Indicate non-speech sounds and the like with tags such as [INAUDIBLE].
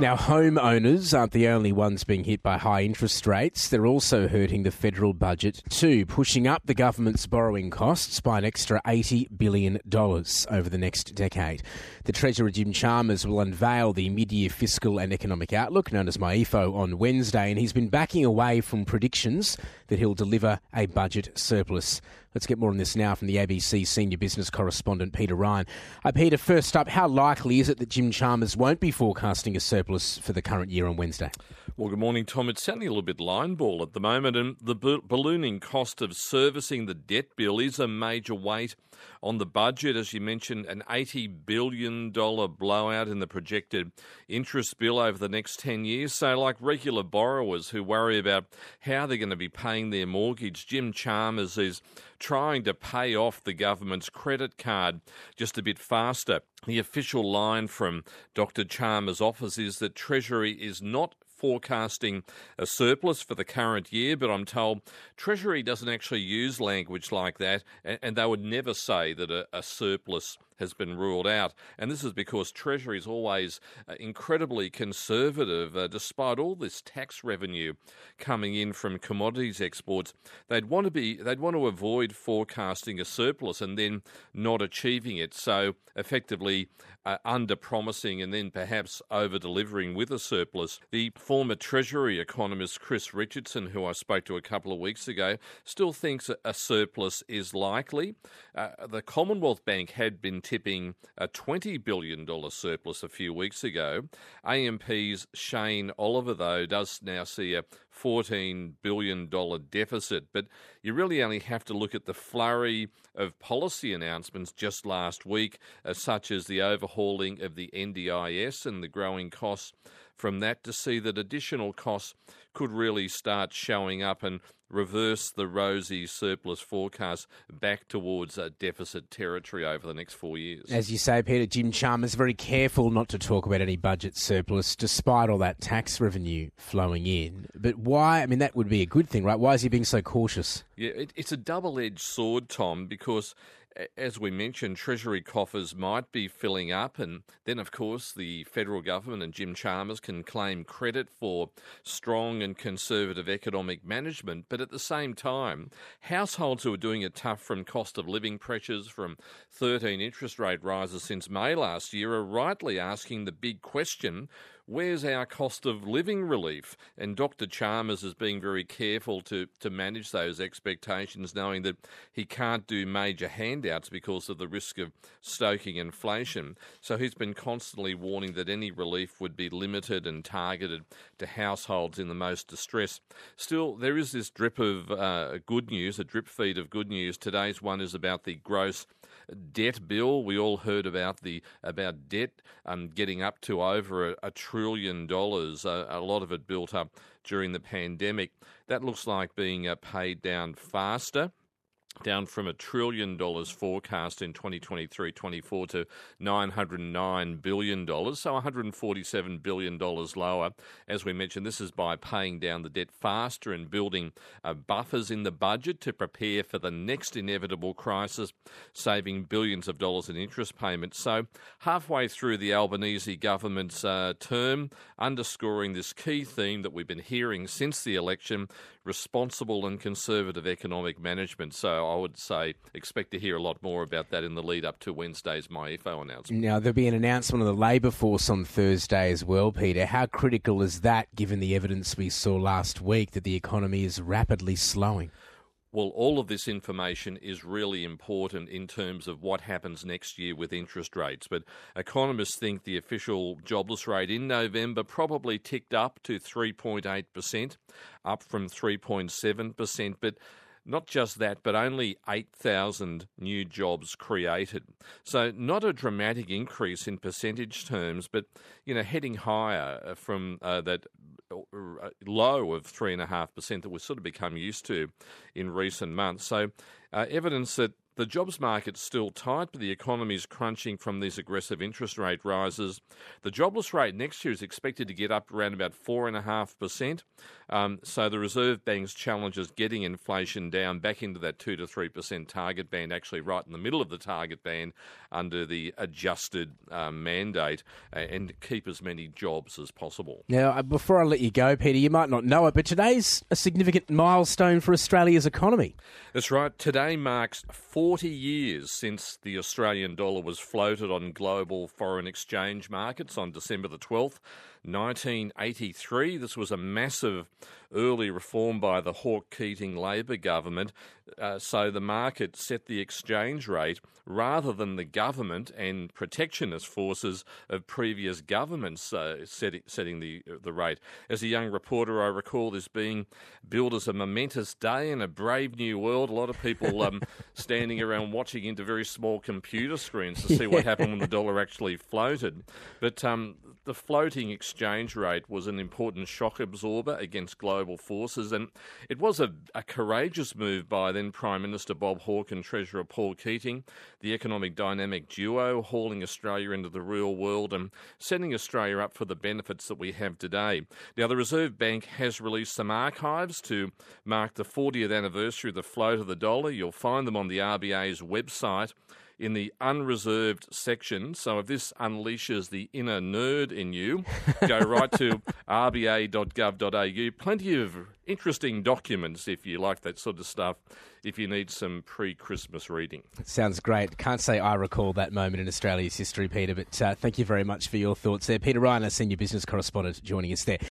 Now, homeowners aren't the only ones being hit by high interest rates. They're also hurting the federal budget too, pushing up the government's borrowing costs by an extra $80 billion over the next decade. The Treasurer Jim Chalmers will unveil the mid year fiscal and economic outlook, known as MYEFO, on Wednesday, and he's been backing away from predictions that he'll deliver a budget surplus. Let's get more on this now from the ABC senior business correspondent Peter Ryan. Uh, Peter, first up, how likely is it that Jim Chalmers won't be forecasting a surplus for the current year on Wednesday? Well, good morning, Tom. It's sounding a little bit line ball at the moment, and the ballooning cost of servicing the debt bill is a major weight on the budget. As you mentioned, an $80 billion blowout in the projected interest bill over the next 10 years. So, like regular borrowers who worry about how they're going to be paying their mortgage, Jim Chalmers is trying to pay off the government's credit card just a bit faster. The official line from Dr. Chalmers' office is that Treasury is not forecasting a surplus for the current year, but I'm told Treasury doesn't actually use language like that, and, they would never say that a, a surplus has been ruled out. And this is because Treasury is always uh, incredibly conservative, uh, despite all this tax revenue coming in from commodities exports. They'd want to be, they'd want to avoid forecasting a surplus and then not achieving it. So effectively uh, under promising and then perhaps over delivering with a surplus. The former Treasury economist Chris Richardson, who I spoke to a couple of weeks ago, still thinks a surplus is likely. Uh, the Commonwealth Bank had been tipping a $20 billion surplus a few weeks ago. AMP's Shane Oliver, though, does now see a $14 billion deficit. But you really only have to look at the flurry of policy announcements just last week, uh, such as the overhauling of the NDIS and the growing costs from that to see that additional costs could really start showing up and reverse the rosy surplus forecast back towards a deficit territory over the next four years. As you say, Peter, Jim Chalmers very careful not to talk about any budget surplus despite all that tax revenue flowing in. But why? I mean, that would be a good thing, right? Why is he being so cautious? Yeah, it, it's a double edged sword, Tom, because as we mentioned, Treasury coffers might be filling up, and then, of course, the federal government and Jim Chalmers can claim credit for strong and conservative economic management. But at the same time, households who are doing it tough from cost of living pressures, from 13 interest rate rises since May last year, are rightly asking the big question where's our cost of living relief? And Dr. Chalmers is being very careful to, to manage those expectations, knowing that he can't do major handouts because of the risk of stoking inflation. So he's been constantly warning that any relief would be limited and targeted to households in the most distress. Still, there is this drip of uh, good news, a drip feed of good news. Today's one is about the gross debt bill. We all heard about the about debt um, getting up to over a, a trillion dollars. Uh, a lot of it built up during the pandemic. That looks like being uh, paid down faster down from a trillion dollars forecast in 2023-24 to 909 billion dollars, so 147 billion dollars lower. As we mentioned, this is by paying down the debt faster and building uh, buffers in the budget to prepare for the next inevitable crisis, saving billions of dollars in interest payments. So halfway through the Albanese government's uh, term, underscoring this key theme that we've been hearing since the election, responsible and conservative economic management. So I would say expect to hear a lot more about that in the lead up to Wednesday's MYEFO announcement. Now, there'll be an announcement of the Labor force on Thursday as well, Peter. How critical is that given the evidence we saw last week that the economy is rapidly slowing? Well, all of this information is really important in terms of what happens next year with interest rates. But economists think the official jobless rate in November probably ticked up to 3.8%, up from 3.7%. But not just that, but only 8,000 new jobs created. So not a dramatic increase in percentage terms, but you know heading higher uh, from uh, that uh, low of three and a half percent that we've sort of become used to in recent months. So uh, evidence that the jobs market's still tight, but the economy is crunching from these aggressive interest rate rises. The jobless rate next year is expected to get up around about 4.5%. Um, so the Reserve Bank's challenge is getting inflation down back into that 2 to 3% target band, actually right in the middle of the target band under the adjusted um, mandate, uh, and keep as many jobs as possible. Now, uh, before I let you go, Peter, you might not know it, but today's a significant milestone for Australia's economy. That's right. Today marks 40 years since the Australian dollar was floated on global foreign exchange markets on December the 12th. 1983. This was a massive early reform by the Hawke Keating Labor government. Uh, so the market set the exchange rate rather than the government and protectionist forces of previous governments uh, set, setting the the rate. As a young reporter, I recall this being billed as a momentous day in a brave new world. A lot of people um, [LAUGHS] standing around watching into very small computer screens to [LAUGHS] see what happened when the dollar actually floated. But um, the floating exchange rate was an important shock absorber against global forces, and it was a, a courageous move by then Prime Minister Bob Hawke and Treasurer Paul Keating, the economic dynamic duo, hauling Australia into the real world and setting Australia up for the benefits that we have today. Now, the Reserve Bank has released some archives to mark the 40th anniversary of the float of the dollar. You'll find them on the RBA's website in the unreserved section. So if this unleashes the inner nerd in you, go [LAUGHS] right to rba.gov.au. Plenty of interesting documents if you like that sort of stuff, if you need some pre Christmas reading. Sounds great. Can't say I recall that moment in Australia's history, Peter, but uh, thank you very much for your thoughts there. Peter Ryan, our senior business correspondent, joining us there.